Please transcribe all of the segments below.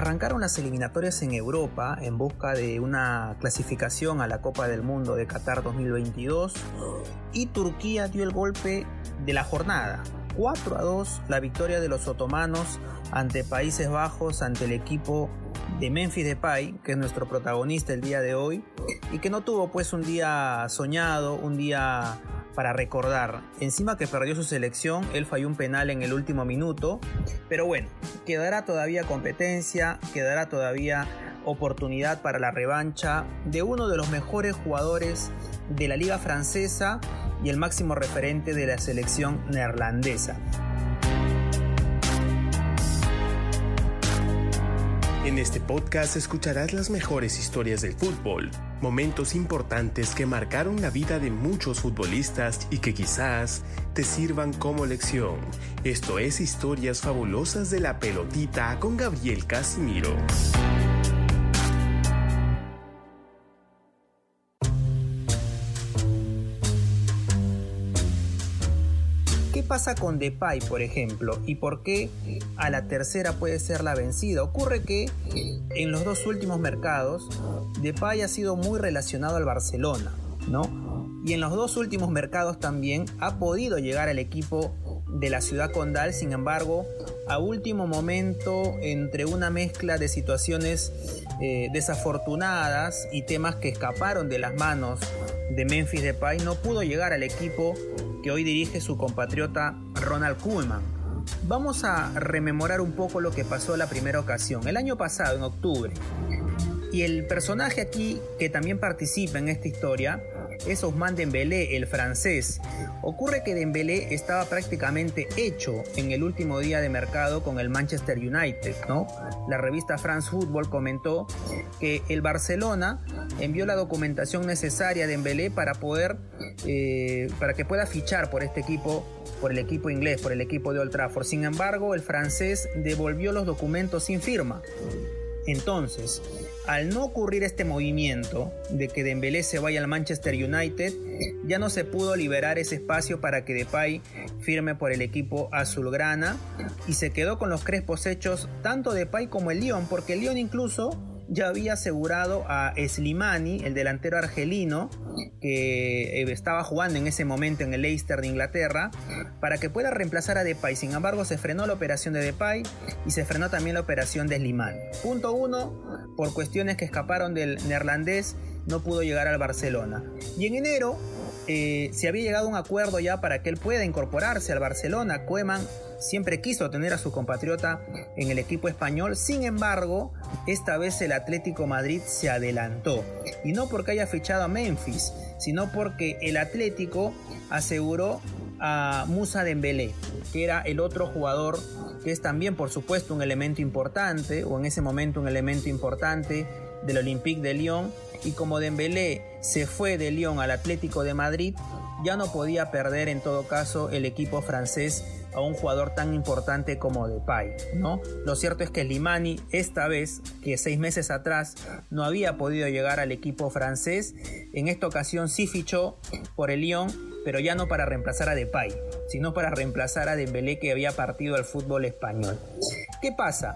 Arrancaron las eliminatorias en Europa en busca de una clasificación a la Copa del Mundo de Qatar 2022 y Turquía dio el golpe de la jornada. 4 a 2 la victoria de los otomanos ante Países Bajos, ante el equipo de Memphis Depay, que es nuestro protagonista el día de hoy, y que no tuvo pues un día soñado, un día para recordar. Encima que perdió su selección, él falló un penal en el último minuto, pero bueno, quedará todavía competencia, quedará todavía oportunidad para la revancha de uno de los mejores jugadores de la liga francesa y el máximo referente de la selección neerlandesa. En este podcast escucharás las mejores historias del fútbol, momentos importantes que marcaron la vida de muchos futbolistas y que quizás te sirvan como lección. Esto es Historias Fabulosas de la Pelotita con Gabriel Casimiro. Pasa con Depay, por ejemplo? ¿Y por qué a la tercera puede ser la vencida? Ocurre que en los dos últimos mercados, Depay ha sido muy relacionado al Barcelona, ¿no? Y en los dos últimos mercados también ha podido llegar al equipo de la ciudad condal, sin embargo, a último momento, entre una mezcla de situaciones eh, desafortunadas y temas que escaparon de las manos de Memphis Depay, no pudo llegar al equipo que hoy dirige su compatriota Ronald Koeman. Vamos a rememorar un poco lo que pasó la primera ocasión, el año pasado, en octubre. Y el personaje aquí que también participa en esta historia es Ousmane Dembélé, el francés. Ocurre que Dembélé estaba prácticamente hecho en el último día de mercado con el Manchester United, ¿no? La revista France Football comentó que el Barcelona envió la documentación necesaria a Dembélé para poder, eh, para que pueda fichar por este equipo por el equipo inglés, por el equipo de Old Trafford. Sin embargo, el francés devolvió los documentos sin firma. Entonces, al no ocurrir este movimiento de que Dembélé se vaya al Manchester United, ya no se pudo liberar ese espacio para que Depay firme por el equipo azulgrana y se quedó con los crespos hechos tanto Depay como el Lyon, porque el Lyon incluso ya había asegurado a Slimani, el delantero argelino, que eh, estaba jugando en ese momento en el Leicester de Inglaterra, para que pueda reemplazar a Depay. Sin embargo, se frenó la operación de Depay y se frenó también la operación de Slimani. Punto uno, por cuestiones que escaparon del neerlandés, no pudo llegar al Barcelona. Y en enero eh, se había llegado a un acuerdo ya para que él pueda incorporarse al Barcelona. Koeman siempre quiso tener a su compatriota en el equipo español, sin embargo, esta vez el Atlético Madrid se adelantó. Y no porque haya fichado a Memphis, sino porque el Atlético aseguró a Musa Dembélé, que era el otro jugador que es también por supuesto un elemento importante, o en ese momento un elemento importante del Olympique de Lyon, y como Dembélé se fue de Lyon al Atlético de Madrid, ya no podía perder en todo caso el equipo francés a un jugador tan importante como Depay, ¿no? Lo cierto es que Limani esta vez, que seis meses atrás no había podido llegar al equipo francés, en esta ocasión sí fichó por el Lyon, pero ya no para reemplazar a Depay, sino para reemplazar a Dembélé que había partido al fútbol español. ¿Qué pasa?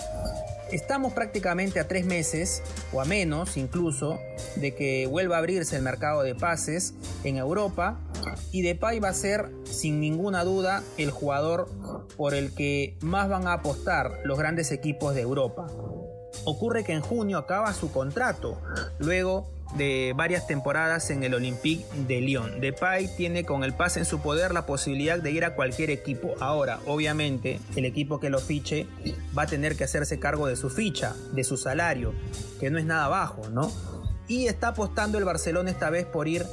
Estamos prácticamente a tres meses, o a menos incluso, de que vuelva a abrirse el mercado de pases en Europa y Depay va a ser sin ninguna duda el jugador por el que más van a apostar los grandes equipos de Europa. Ocurre que en junio acaba su contrato, luego de varias temporadas en el Olympique de Lyon. Depay tiene con el pase en su poder la posibilidad de ir a cualquier equipo. Ahora, obviamente, el equipo que lo fiche va a tener que hacerse cargo de su ficha, de su salario, que no es nada bajo, ¿no? Y está apostando el Barcelona esta vez por ir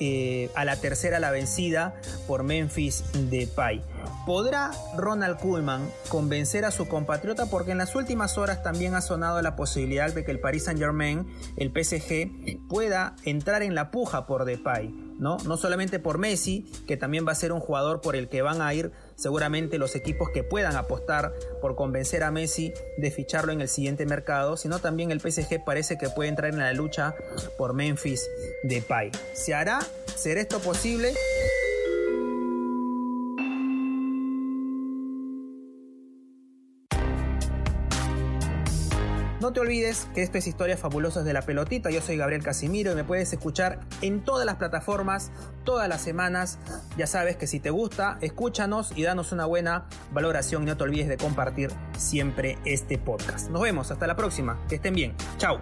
eh, a la tercera la vencida por Memphis Depay. ¿Podrá Ronald Koeman convencer a su compatriota? Porque en las últimas horas también ha sonado la posibilidad de que el Paris Saint Germain, el PSG, pueda entrar en la puja por Depay. ¿no? no solamente por Messi, que también va a ser un jugador por el que van a ir seguramente los equipos que puedan apostar por convencer a Messi de ficharlo en el siguiente mercado, sino también el PSG parece que puede entrar en la lucha por Memphis Depay. ¿Se hará? ¿Será esto posible? No te olvides que esto es Historias Fabulosas de la Pelotita. Yo soy Gabriel Casimiro y me puedes escuchar en todas las plataformas, todas las semanas. Ya sabes que si te gusta, escúchanos y danos una buena valoración y no te olvides de compartir siempre este podcast. Nos vemos, hasta la próxima. Que estén bien. Chao.